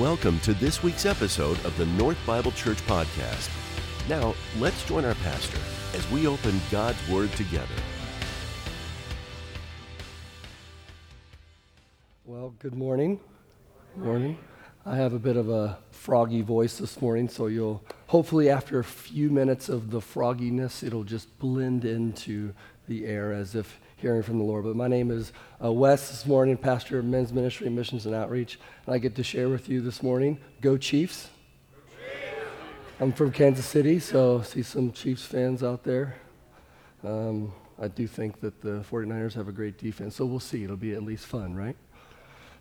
Welcome to this week's episode of the North Bible Church Podcast. Now, let's join our pastor as we open God's Word together. Well, good morning. Morning. I have a bit of a froggy voice this morning, so you'll hopefully, after a few minutes of the frogginess, it'll just blend into the air as if hearing from the Lord. But my name is uh, Wes this morning, pastor of Men's Ministry, Missions, and Outreach. And I get to share with you this morning Go Chiefs. I'm from Kansas City, so see some Chiefs fans out there. Um, I do think that the 49ers have a great defense, so we'll see. It'll be at least fun, right?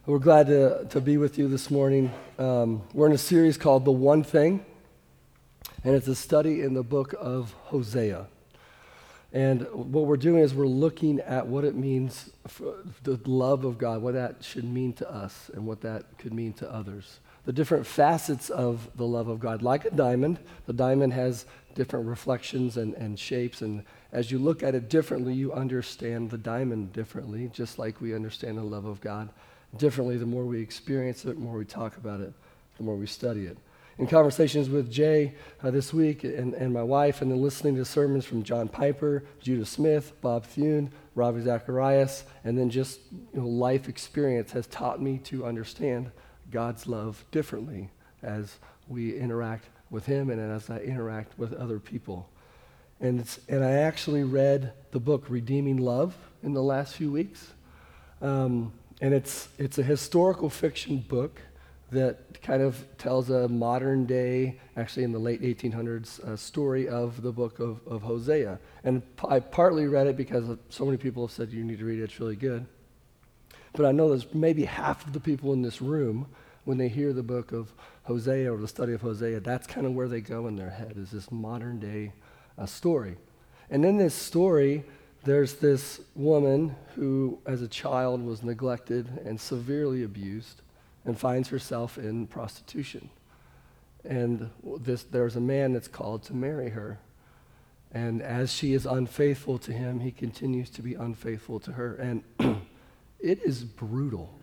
We're glad to, to be with you this morning. Um, we're in a series called The One Thing, and it's a study in the book of Hosea. And what we're doing is we're looking at what it means, the love of God, what that should mean to us, and what that could mean to others. The different facets of the love of God. Like a diamond, the diamond has different reflections and, and shapes. And as you look at it differently, you understand the diamond differently, just like we understand the love of God differently. The more we experience it, the more we talk about it, the more we study it in conversations with Jay uh, this week and, and my wife, and then listening to sermons from John Piper, Judah Smith, Bob Thune, Ravi Zacharias, and then just you know, life experience has taught me to understand God's love differently as we interact with Him and as I interact with other people. And, and I actually read the book Redeeming Love in the last few weeks. Um, and it's, it's a historical fiction book that kind of tells a modern day, actually in the late 1800s, uh, story of the book of, of Hosea. And I partly read it because so many people have said you need to read it, it's really good. But I know there's maybe half of the people in this room, when they hear the book of Hosea or the study of Hosea, that's kind of where they go in their head, is this modern day uh, story. And in this story, there's this woman who, as a child, was neglected and severely abused and finds herself in prostitution. And this, there's a man that's called to marry her. And as she is unfaithful to him, he continues to be unfaithful to her. And it is brutal.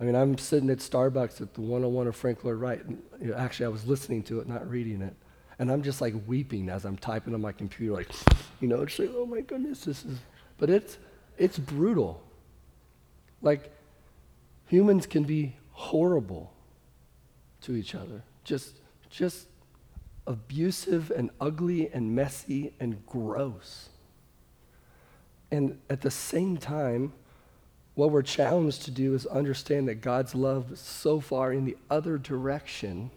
I mean, I'm sitting at Starbucks at the 101 of Frank Lloyd Wright. And, you know, actually, I was listening to it, not reading it. And I'm just like weeping as I'm typing on my computer, like, you know, like, oh my goodness, this is. But it's, it's brutal. Like, humans can be horrible to each other, just, just abusive and ugly and messy and gross. And at the same time, what we're challenged to do is understand that God's love is so far in the other direction,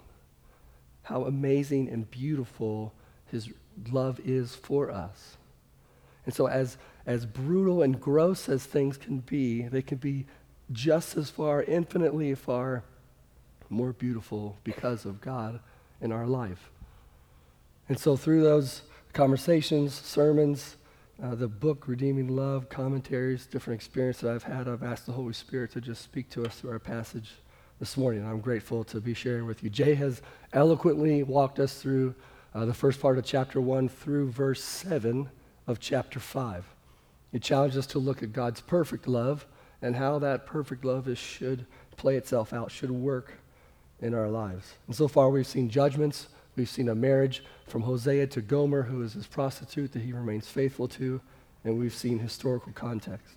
how amazing and beautiful his love is for us. And so, as, as brutal and gross as things can be, they can be just as far, infinitely far more beautiful because of God in our life. And so, through those conversations, sermons, uh, the book Redeeming Love, commentaries, different experiences that I've had, I've asked the Holy Spirit to just speak to us through our passage this morning. And I'm grateful to be sharing with you. Jay has eloquently walked us through uh, the first part of chapter 1 through verse 7 of chapter 5. He challenged us to look at God's perfect love and how that perfect love is, should play itself out, should work in our lives. And so far, we've seen judgments. We've seen a marriage from Hosea to Gomer, who is his prostitute that he remains faithful to, and we've seen historical context.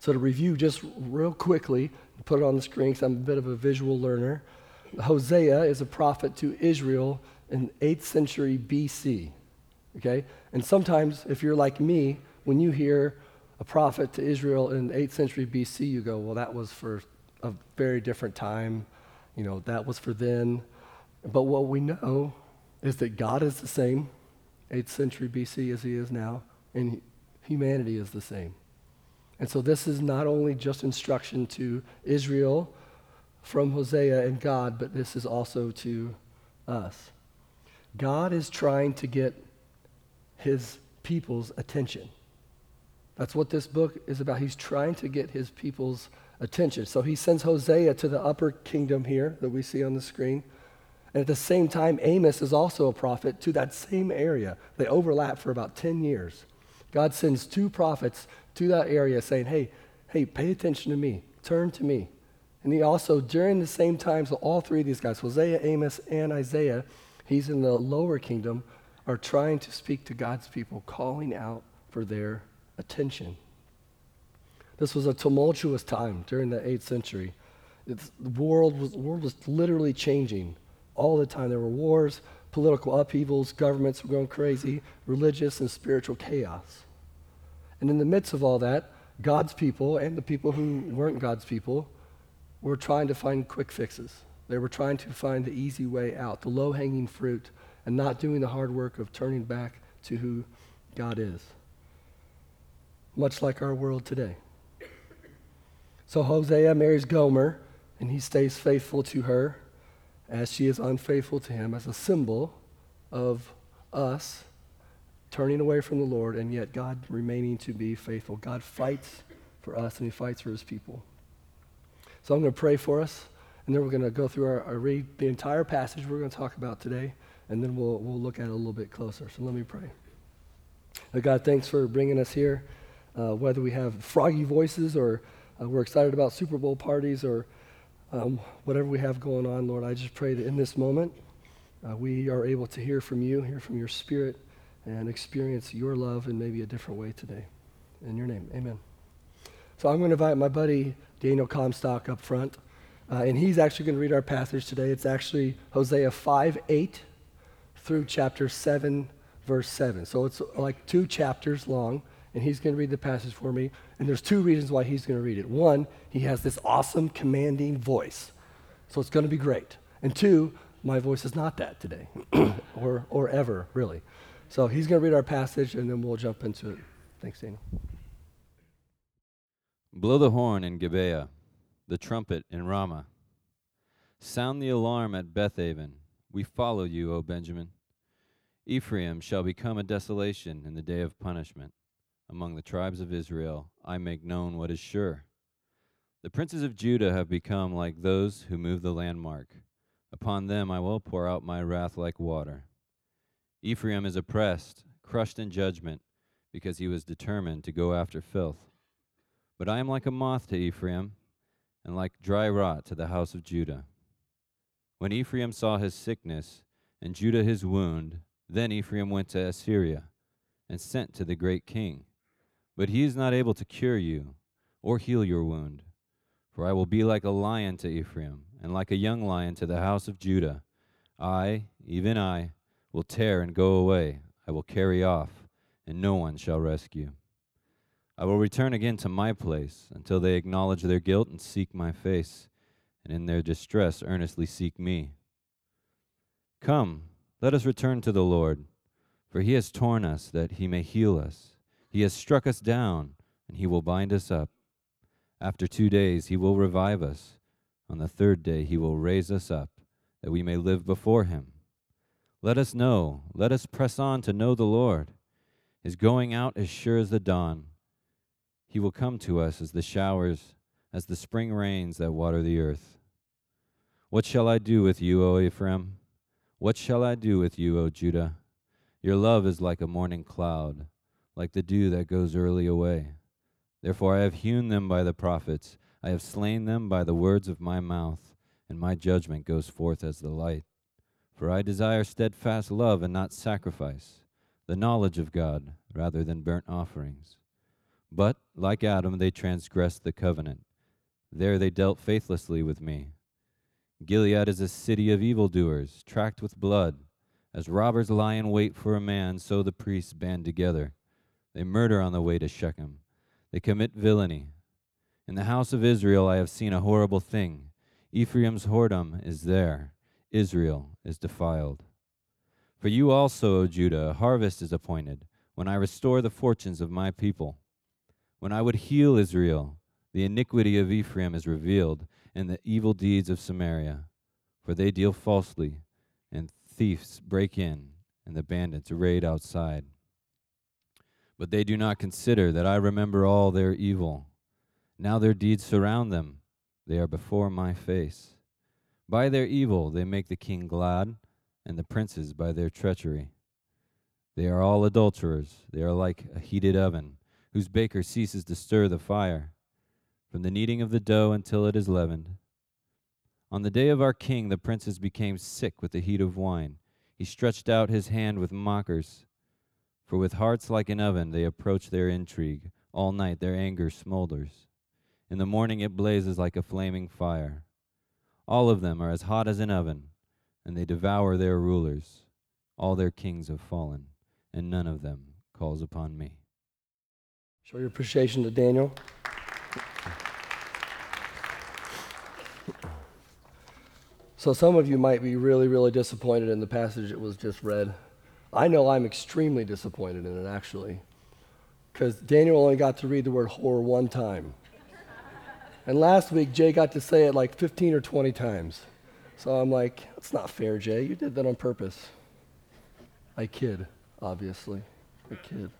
So, to review just real quickly, put it on the screen because I'm a bit of a visual learner. Hosea is a prophet to Israel in 8th century BC. Okay? And sometimes, if you're like me, when you hear a prophet to Israel in 8th century BC, you go, well, that was for a very different time. You know, that was for then. But what we know is that God is the same 8th century BC as he is now, and humanity is the same. And so this is not only just instruction to Israel from Hosea and God, but this is also to us. God is trying to get his people's attention. That's what this book is about. He's trying to get his people's attention. So he sends Hosea to the upper kingdom here that we see on the screen. And at the same time, Amos is also a prophet to that same area. They overlap for about 10 years. God sends two prophets to that area saying, hey, hey, pay attention to me, turn to me. And he also, during the same time, so all three of these guys, Hosea, Amos, and Isaiah, he's in the lower kingdom, are trying to speak to God's people, calling out for their attention. This was a tumultuous time during the 8th century. It's, the world was, the world was literally changing all the time. There were wars, political upheavals, governments were going crazy, religious and spiritual chaos. And in the midst of all that, God's people and the people who weren't God's people were trying to find quick fixes. They were trying to find the easy way out, the low hanging fruit, and not doing the hard work of turning back to who God is. Much like our world today. So Hosea marries Gomer, and he stays faithful to her as she is unfaithful to him as a symbol of us turning away from the Lord and yet God remaining to be faithful. God fights for us and he fights for his people. So I'm going to pray for us, and then we're going to go through our, our read the entire passage we're going to talk about today, and then we'll, we'll look at it a little bit closer. So let me pray. God, thanks for bringing us here. Uh, whether we have froggy voices or uh, we're excited about Super Bowl parties or um, whatever we have going on, Lord, I just pray that in this moment uh, we are able to hear from you, hear from your spirit, and experience your love in maybe a different way today. In your name, amen. So I'm going to invite my buddy Daniel Comstock up front, uh, and he's actually going to read our passage today. It's actually Hosea 5 8 through chapter 7, verse 7. So it's like two chapters long and he's going to read the passage for me. And there's two reasons why he's going to read it. One, he has this awesome, commanding voice, so it's going to be great. And two, my voice is not that today, or, or ever, really. So he's going to read our passage, and then we'll jump into it. Thanks, Daniel. Blow the horn in Gibeah, the trumpet in Ramah. Sound the alarm at Bethaven. We follow you, O Benjamin. Ephraim shall become a desolation in the day of punishment among the tribes of Israel, I make known what is sure. The princes of Judah have become like those who move the landmark. Upon them I will pour out my wrath like water. Ephraim is oppressed, crushed in judgment, because he was determined to go after filth. But I am like a moth to Ephraim, and like dry rot to the house of Judah. When Ephraim saw his sickness, and Judah his wound, then Ephraim went to Assyria, and sent to the great king but he is not able to cure you or heal your wound. For I will be like a lion to Ephraim, and like a young lion to the house of Judah. I, even I, will tear and go away. I will carry off, and no one shall rescue. I will return again to my place until they acknowledge their guilt and seek my face, and in their distress earnestly seek me. Come, let us return to the Lord, for he has torn us that he may heal us. He has struck us down, and he will bind us up. After two days he will revive us. On the third day he will raise us up, that we may live before him. Let us know, let us press on to know the Lord. His going out is sure as the dawn. He will come to us as the showers, as the spring rains that water the earth. What shall I do with you, O Ephraim? What shall I do with you, O Judah? Your love is like a morning cloud like the dew that goes early away. Therefore I have hewn them by the prophets, I have slain them by the words of my mouth, and my judgment goes forth as the light. For I desire steadfast love and not sacrifice, the knowledge of God rather than burnt offerings. But, like Adam, they transgressed the covenant. There they dealt faithlessly with me. Gilead is a city of evildoers, tracked with blood. As robbers lie in wait for a man, so the priests band together. They murder on the way to Shechem. They commit villainy. In the house of Israel I have seen a horrible thing. Ephraim's whoredom is there. Israel is defiled. For you also, O Judah, a harvest is appointed, when I restore the fortunes of my people. When I would heal Israel, the iniquity of Ephraim is revealed, and the evil deeds of Samaria. For they deal falsely, and thieves break in, and the bandits raid outside. But they do not consider that I remember all their evil. Now their deeds surround them, they are before my face. By their evil they make the king glad, and the princes by their treachery. They are all adulterers, they are like a heated oven, whose baker ceases to stir the fire. From the kneading of the dough until it is leavened, On the day of our king, the princes became sick with the heat of wine. He stretched out his hand with mockers. For with hearts like an oven they approach their intrigue. All night their anger smolders. In the morning it blazes like a flaming fire. All of them are as hot as an oven, and they devour their rulers. All their kings have fallen, and none of them calls upon me. Show your appreciation to Daniel. So, some of you might be really, really disappointed in the passage that was just read. I know I'm extremely disappointed in it, actually, because Daniel only got to read the word whore one time. and last week, Jay got to say it like 15 or 20 times. So I'm like, that's not fair, Jay. You did that on purpose. I kid, obviously. I kid.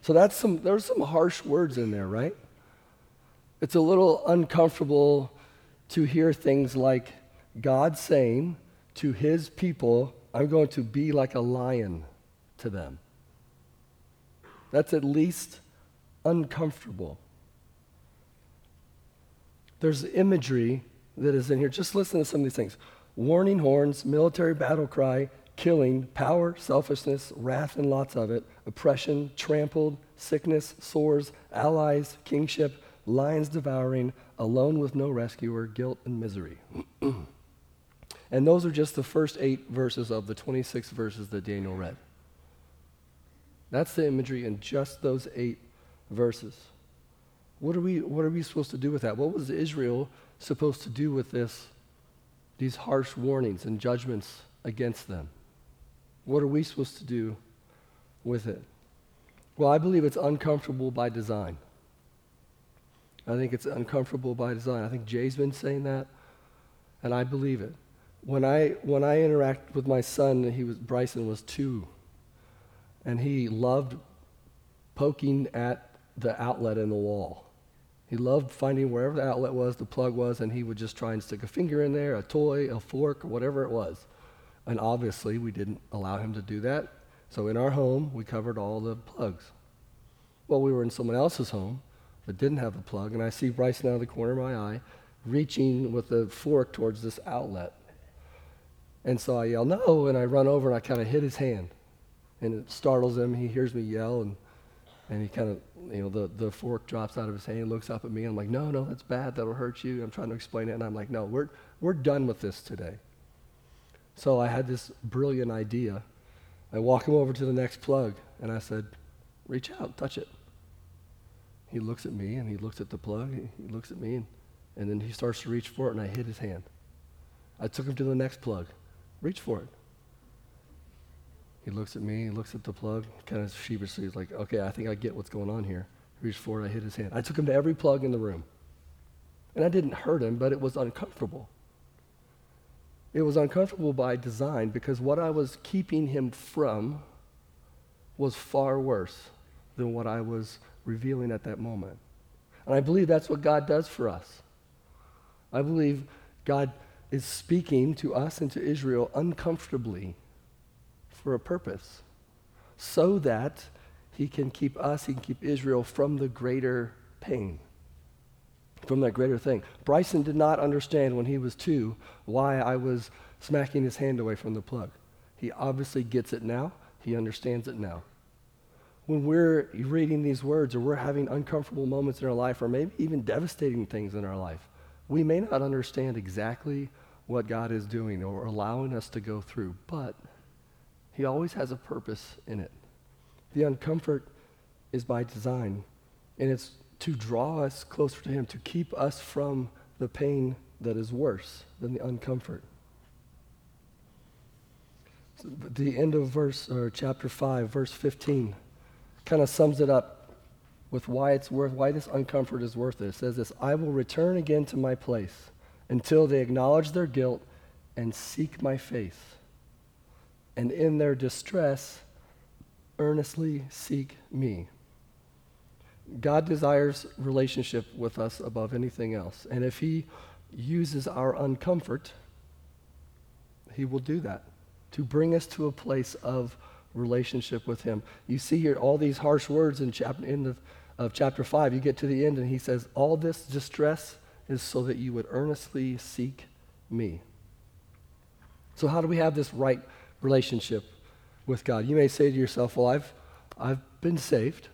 So that's some, there's some harsh words in there, right? It's a little uncomfortable to hear things like God saying to his people, I'm going to be like a lion to them. That's at least uncomfortable. There's imagery that is in here. Just listen to some of these things warning horns, military battle cry, killing, power, selfishness, wrath, and lots of it, oppression, trampled, sickness, sores, allies, kingship, lions devouring, alone with no rescuer, guilt, and misery. and those are just the first eight verses of the 26 verses that Daniel read. That's the imagery in just those eight verses. What are we, what are we supposed to do with that? What was Israel supposed to do with this, these harsh warnings and judgments against them? What are we supposed to do with it? Well, I believe it's uncomfortable by design. I think it's uncomfortable by design. I think Jay's been saying that, and I believe it. When I, when I interact with my son, he was, Bryson was two, and he loved poking at the outlet in the wall. He loved finding wherever the outlet was, the plug was, and he would just try and stick a finger in there, a toy, a fork, whatever it was. And obviously, we didn't allow him to do that. So in our home, we covered all the plugs. Well, we were in someone else's home that didn't have a plug, and I see Bryson out of the corner of my eye reaching with a fork towards this outlet. And so I yell, no, and I run over and I kind of hit his hand. And it startles him. He hears me yell, and, and he kind of, you know, the, the fork drops out of his hand, looks up at me, and I'm like, no, no, that's bad. That'll hurt you. I'm trying to explain it, and I'm like, no, we're, we're done with this today. So I had this brilliant idea. I walk him over to the next plug, and I said, reach out, touch it. He looks at me, and he looks at the plug, he looks at me, and, and then he starts to reach for it, and I hit his hand. I took him to the next plug. Reach for it. He looks at me, he looks at the plug, kind of sheepishly. He's like, okay, I think I get what's going on here. Reach for it, I hit his hand. I took him to every plug in the room. And I didn't hurt him, but it was uncomfortable. It was uncomfortable by design because what I was keeping him from was far worse than what I was revealing at that moment. And I believe that's what God does for us. I believe God is speaking to us and to Israel uncomfortably for a purpose so that he can keep us, he can keep Israel from the greater pain from that greater thing. Bryson did not understand when he was two why I was smacking his hand away from the plug. He obviously gets it now. He understands it now. When we're reading these words or we're having uncomfortable moments in our life or maybe even devastating things in our life, we may not understand exactly what God is doing or allowing us to go through, but He always has a purpose in it. The uncomfort is by design, and it's to draw us closer to Him, to keep us from the pain that is worse than the uncomfort. The end of verse or chapter 5, verse 15, kind of sums it up with why it's worth why this uncomfort is worth it. It says this, I will return again to my place until they acknowledge their guilt and seek my face. And in their distress, earnestly seek me. God desires relationship with us above anything else. And if He uses our uncomfort, He will do that to bring us to a place of relationship with Him. You see here all these harsh words in chapter in the, of chapter five. You get to the end, and He says, "All this distress is so that you would earnestly seek me. So, how do we have this right relationship with God? You may say to yourself, Well, I've, I've been saved.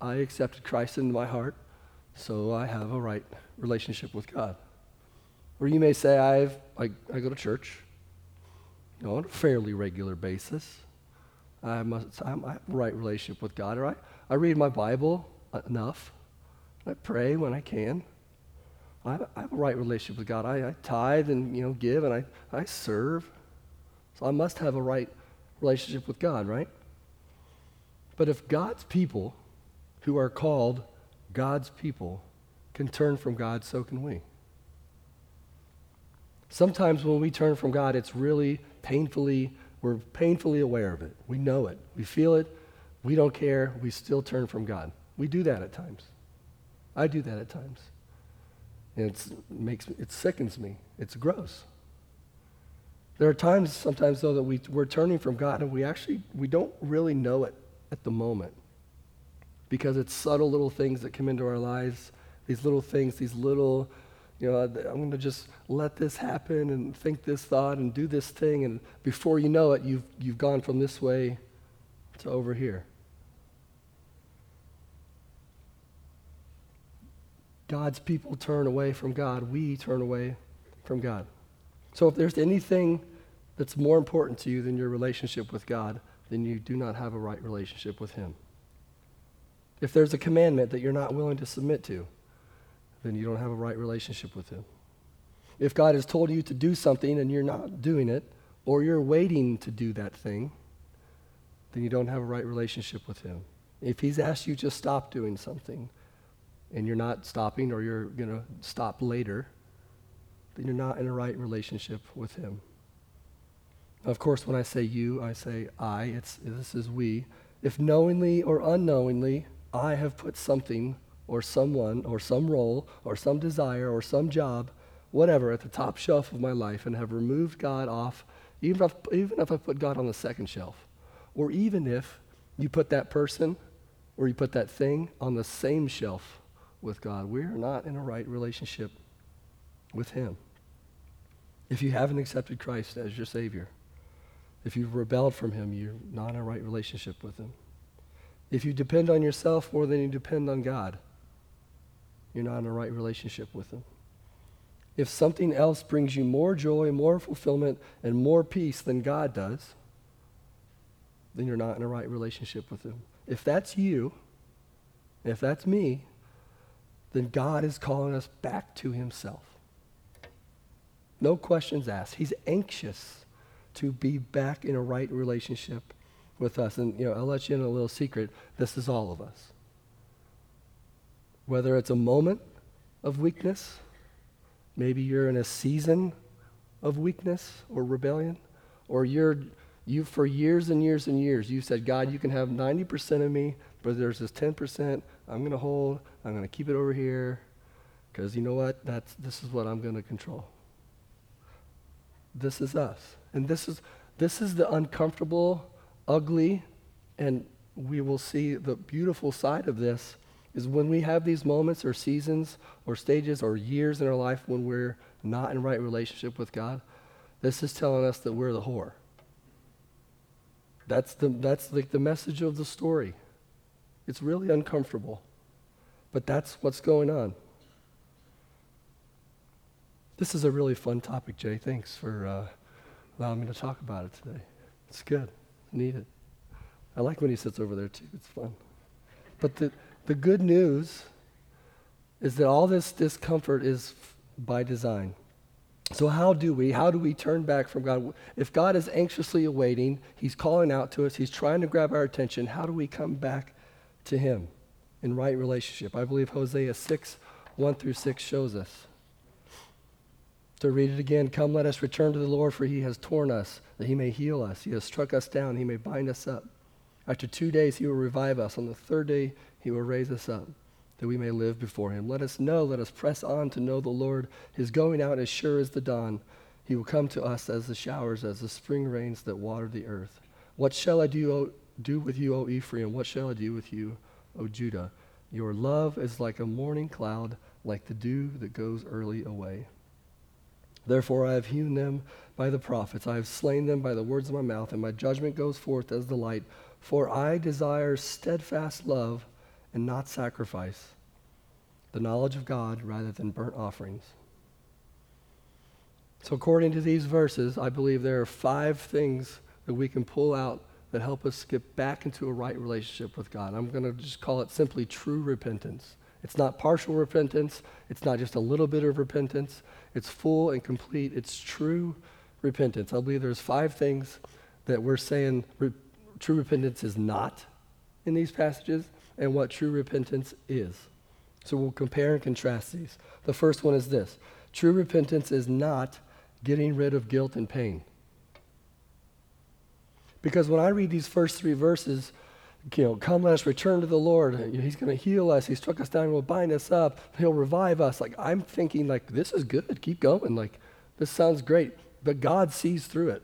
I accepted Christ into my heart, so I have a right relationship with God. Or you may say, I've, I, I go to church you know, on a fairly regular basis. I, must, I have a right relationship with God. Or I, I read my Bible enough. I pray when I can. I, I have a right relationship with God. I, I tithe and you know give and I, I serve. So I must have a right relationship with God, right? But if God's people, who are called God's people, can turn from God, so can we. Sometimes when we turn from God, it's really painfully, we're painfully aware of it. We know it. We feel it. We don't care. We still turn from God. We do that at times. I do that at times. And it makes it sickens me. It's gross. There are times sometimes though that we, we're turning from God and we actually we don't really know it at the moment. Because it's subtle little things that come into our lives, these little things, these little, you know, I'm going to just let this happen and think this thought and do this thing. And before you know it, you've, you've gone from this way to over here. God's people turn away from God, we turn away from God. So if there's anything that's more important to you than your relationship with God, then you do not have a right relationship with Him. If there's a commandment that you're not willing to submit to, then you don't have a right relationship with Him. If God has told you to do something and you're not doing it, or you're waiting to do that thing, then you don't have a right relationship with Him. If He's asked you to stop doing something, and you're not stopping or you're going to stop later, then you're not in a right relationship with Him. Of course, when I say you, I say I. It's, this is we. If knowingly or unknowingly I have put something or someone or some role or some desire or some job, whatever, at the top shelf of my life and have removed God off, even if, even if I put God on the second shelf, or even if you put that person or you put that thing on the same shelf with God. We are not in a right relationship with Him. If you haven't accepted Christ as your Savior, if you've rebelled from Him, you're not in a right relationship with Him. If you depend on yourself more than you depend on God, you're not in a right relationship with Him. If something else brings you more joy, more fulfillment, and more peace than God does, then you're not in a right relationship with Him. If that's you, if that's me, then God is calling us back to himself. No questions asked. He's anxious to be back in a right relationship with us. And, you know, I'll let you in a little secret. This is all of us. Whether it's a moment of weakness, maybe you're in a season of weakness or rebellion, or you're you for years and years and years you said god you can have 90% of me but there's this 10% i'm going to hold i'm going to keep it over here because you know what? That's this is what i'm going to control. This is us. And this is this is the uncomfortable ugly and we will see the beautiful side of this is when we have these moments or seasons or stages or years in our life when we're not in right relationship with god this is telling us that we're the whore. That's the, that's like the message of the story. It's really uncomfortable, but that's what's going on. This is a really fun topic, Jay. Thanks for uh, allowing me to talk about it today. It's good. I need it. I like when he sits over there, too. It's fun. But the, the good news is that all this discomfort is f- by design. So, how do we? How do we turn back from God? If God is anxiously awaiting, He's calling out to us, He's trying to grab our attention, how do we come back to Him in right relationship? I believe Hosea 6, 1 through 6 shows us. To read it again, come let us return to the Lord, for He has torn us, that He may heal us. He has struck us down, He may bind us up. After two days, He will revive us. On the third day, He will raise us up that we may live before him. Let us know, let us press on to know the Lord. His going out as sure as the dawn. He will come to us as the showers, as the spring rains that water the earth. What shall I do, o, do with you, O Ephraim? What shall I do with you, O Judah? Your love is like a morning cloud, like the dew that goes early away. Therefore, I have hewn them by the prophets. I have slain them by the words of my mouth, and my judgment goes forth as the light. For I desire steadfast love and not sacrifice, the knowledge of God rather than burnt offerings. So, according to these verses, I believe there are five things that we can pull out that help us get back into a right relationship with God. I'm going to just call it simply true repentance. It's not partial repentance, it's not just a little bit of repentance, it's full and complete, it's true repentance. I believe there's five things that we're saying re- true repentance is not in these passages and what true repentance is. So we'll compare and contrast these. The first one is this true repentance is not getting rid of guilt and pain. Because when I read these first three verses, you know, come let us return to the Lord. He's going to heal us. He struck us down. He'll bind us up. He'll revive us. Like I'm thinking, like this is good. Keep going. Like this sounds great. But God sees through it.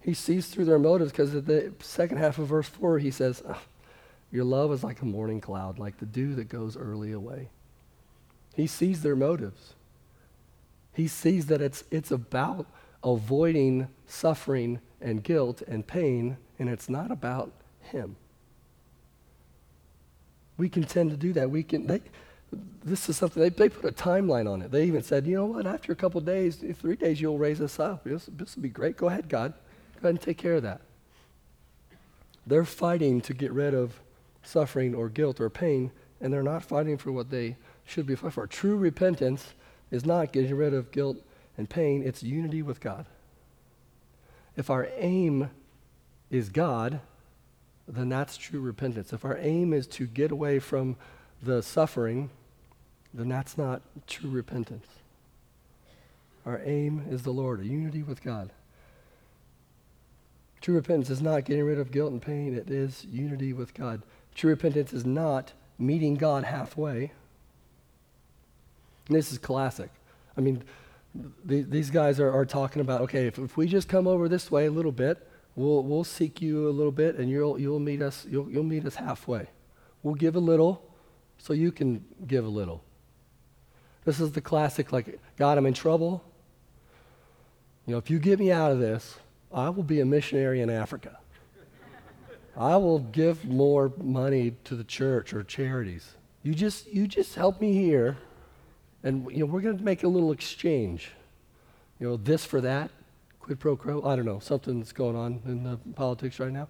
He sees through their motives because at the second half of verse four, he says, "Your love is like a morning cloud, like the dew that goes early away." He sees their motives. He sees that it's it's about avoiding suffering and guilt and pain, and it's not about him. We can tend to do that. We can. They, this is something they, they put a timeline on it. They even said, you know what? After a couple days, three days, you'll raise us up. This, this will be great. Go ahead, God. Go ahead and take care of that. They're fighting to get rid of suffering or guilt or pain, and they're not fighting for what they should be fighting for. True repentance is not getting rid of guilt and pain, it's unity with God. If our aim is God, then that's true repentance. If our aim is to get away from the suffering, then that's not true repentance. Our aim is the Lord, a unity with God. True repentance is not getting rid of guilt and pain, it is unity with God. True repentance is not meeting God halfway. And this is classic. I mean, th- these guys are, are talking about okay, if, if we just come over this way a little bit, we'll, we'll seek you a little bit and you'll, you'll, meet us, you'll, you'll meet us halfway. We'll give a little so you can give a little. This is the classic, like, God, I'm in trouble. You know, if you get me out of this, I will be a missionary in Africa. I will give more money to the church or charities. You just, you just help me here, and you know, we're going to make a little exchange. You know, this for that, quid pro quo. I don't know, something's going on in the politics right now.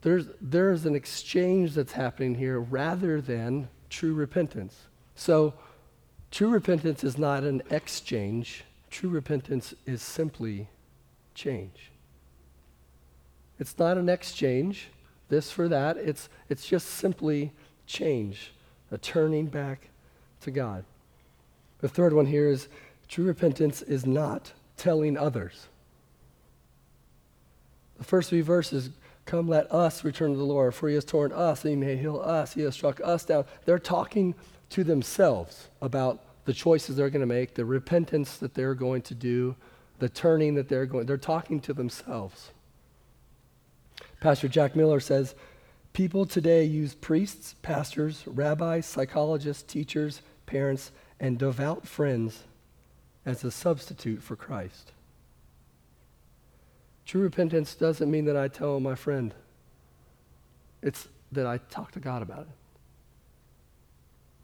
There's, there's an exchange that's happening here rather than true repentance. So, true repentance is not an exchange, true repentance is simply change. It's not an exchange, this for that. It's, it's just simply change, a turning back to God. The third one here is true repentance is not telling others. The first three verses come, let us return to the Lord, for he has torn us, and he may heal us, he has struck us down. They're talking to themselves about the choices they're going to make, the repentance that they're going to do, the turning that they're going. They're talking to themselves. Pastor Jack Miller says, People today use priests, pastors, rabbis, psychologists, teachers, parents, and devout friends as a substitute for Christ. True repentance doesn't mean that I tell my friend, it's that I talk to God about it.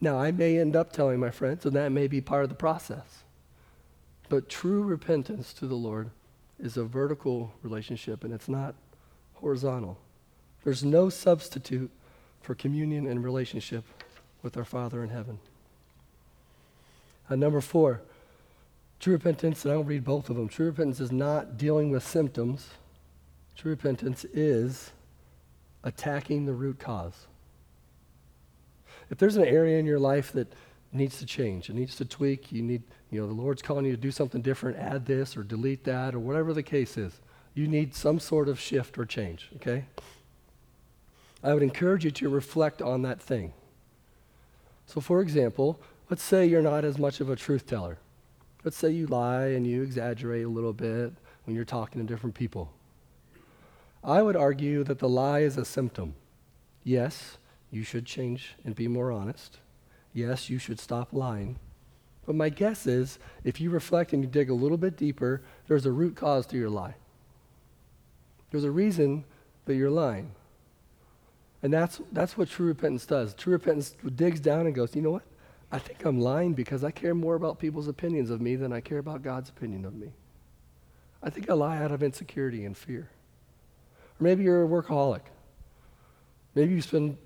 Now, I may end up telling my friends, and that may be part of the process. But true repentance to the Lord is a vertical relationship, and it's not horizontal. There's no substitute for communion and relationship with our Father in heaven. And number four, true repentance, and I'll read both of them. True repentance is not dealing with symptoms, true repentance is attacking the root cause. If there's an area in your life that needs to change, it needs to tweak, you need, you know, the Lord's calling you to do something different, add this or delete that or whatever the case is. You need some sort of shift or change, okay? I would encourage you to reflect on that thing. So, for example, let's say you're not as much of a truth teller. Let's say you lie and you exaggerate a little bit when you're talking to different people. I would argue that the lie is a symptom. Yes, you should change and be more honest. Yes, you should stop lying. But my guess is if you reflect and you dig a little bit deeper, there's a root cause to your lie. There's a reason that you're lying. And that's, that's what true repentance does. True repentance digs down and goes, you know what? I think I'm lying because I care more about people's opinions of me than I care about God's opinion of me. I think I lie out of insecurity and fear. Or maybe you're a workaholic. Maybe you spend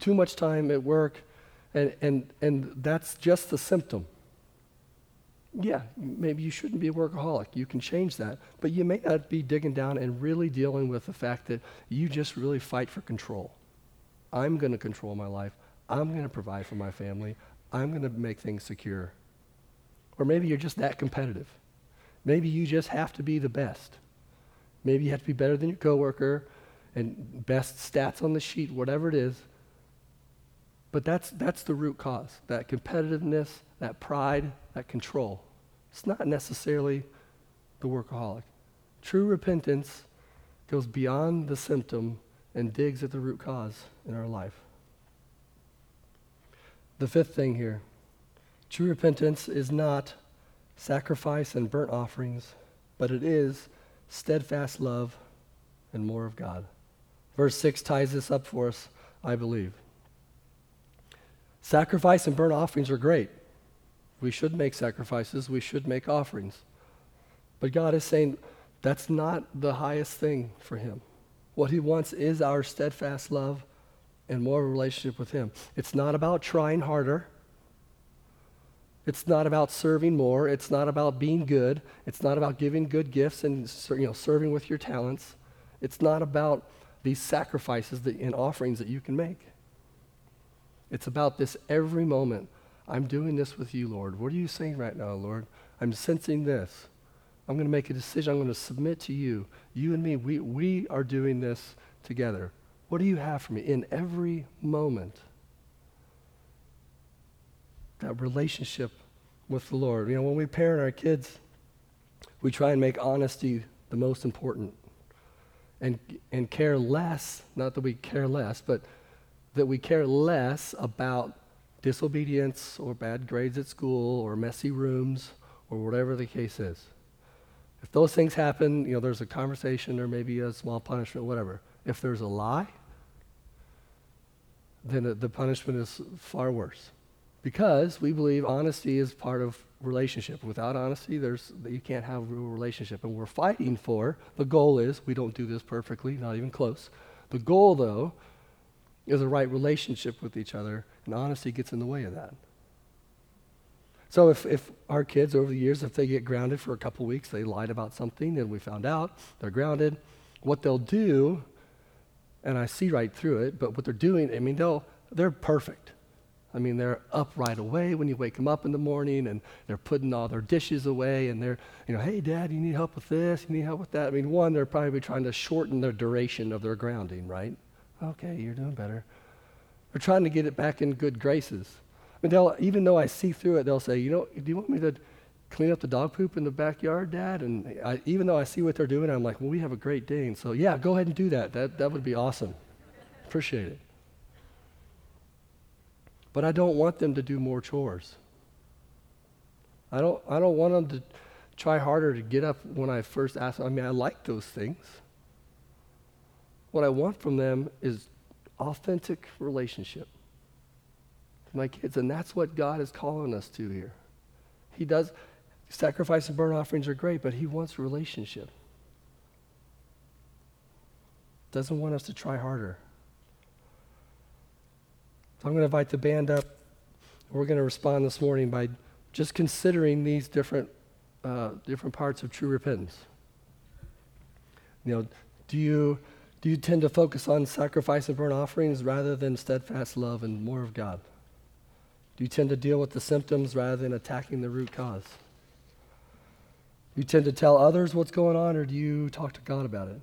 too much time at work, and, and, and that's just the symptom. Yeah, maybe you shouldn't be a workaholic. You can change that. But you may not be digging down and really dealing with the fact that you just really fight for control. I'm going to control my life. I'm going to provide for my family. I'm going to make things secure. Or maybe you're just that competitive. Maybe you just have to be the best. Maybe you have to be better than your coworker and best stats on the sheet, whatever it is. But that's, that's the root cause that competitiveness, that pride, that control. It's not necessarily the workaholic. True repentance goes beyond the symptom and digs at the root cause in our life. The fifth thing here true repentance is not sacrifice and burnt offerings, but it is steadfast love and more of God. Verse 6 ties this up for us, I believe. Sacrifice and burnt offerings are great. We should make sacrifices, we should make offerings. But God is saying that's not the highest thing for Him. What He wants is our steadfast love and more of a relationship with Him. It's not about trying harder. It's not about serving more. It's not about being good. It's not about giving good gifts and you know, serving with your talents. It's not about these sacrifices that, and offerings that you can make. It's about this every moment. I'm doing this with you, Lord. What are you saying right now, Lord? I'm sensing this. I'm going to make a decision. I'm going to submit to you. You and me, we, we are doing this together. What do you have for me in every moment? That relationship with the Lord. You know, when we parent our kids, we try and make honesty the most important and, and care less, not that we care less, but that we care less about disobedience or bad grades at school or messy rooms or whatever the case is. If those things happen, you know, there's a conversation or maybe a small punishment, whatever. If there's a lie, then the punishment is far worse. Because we believe honesty is part of relationship. Without honesty, there's, you can't have a real relationship. And we're fighting for, the goal is, we don't do this perfectly, not even close. The goal, though, is a right relationship with each other, and honesty gets in the way of that. So if, if our kids over the years, if they get grounded for a couple weeks, they lied about something and we found out, they're grounded, what they'll do, and I see right through it, but what they're doing, I mean, they'll, they're perfect. I mean, they're up right away when you wake them up in the morning and they're putting all their dishes away and they're, you know, hey, dad, you need help with this? You need help with that? I mean, one, they're probably trying to shorten the duration of their grounding, right? Okay, you're doing better. They're trying to get it back in good graces. I mean, they'll, even though I see through it, they'll say, you know, do you want me to clean up the dog poop in the backyard, Dad? And I, even though I see what they're doing, I'm like, well, we have a great Dane. So, yeah, go ahead and do that. That, that would be awesome. Appreciate it. But I don't want them to do more chores. I don't, I don't want them to try harder to get up when I first ask them. I mean, I like those things. What I want from them is authentic relationship with my kids. And that's what God is calling us to here. He does, sacrifice and burnt offerings are great, but He wants relationship. Doesn't want us to try harder. So I'm going to invite the band up. We're going to respond this morning by just considering these different, uh, different parts of true repentance. You know, do you, do you tend to focus on sacrifice and burnt offerings rather than steadfast love and more of God? Do you tend to deal with the symptoms rather than attacking the root cause? You tend to tell others what's going on or do you talk to God about it?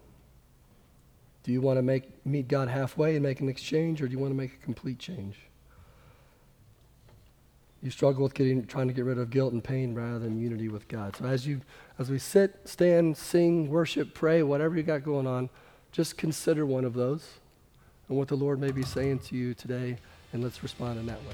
Do you want to make, meet God halfway and make an exchange, or do you want to make a complete change? You struggle with getting, trying to get rid of guilt and pain rather than unity with God. So as you, as we sit, stand, sing, worship, pray, whatever you got going on, just consider one of those and what the Lord may be saying to you today, and let's respond in that way.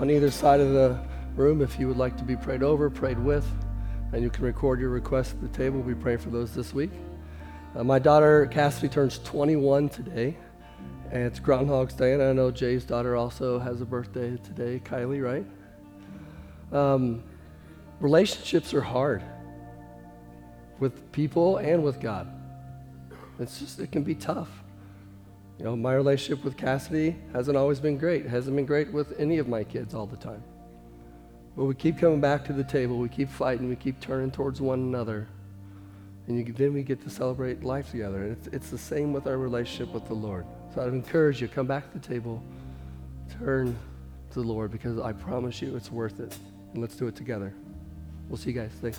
on either side of the room if you would like to be prayed over, prayed with, and you can record your request at the table. We pray for those this week. Uh, my daughter Cassidy turns 21 today, and it's Groundhog's Day, and I know Jay's daughter also has a birthday today, Kylie, right? Um, relationships are hard with people and with God. It's just, it can be tough. You know, my relationship with Cassidy hasn't always been great. It hasn't been great with any of my kids all the time. But we keep coming back to the table. We keep fighting. We keep turning towards one another. And you, then we get to celebrate life together. And it's, it's the same with our relationship with the Lord. So I'd encourage you, come back to the table, turn to the Lord, because I promise you it's worth it. And let's do it together. We'll see you guys. Thanks.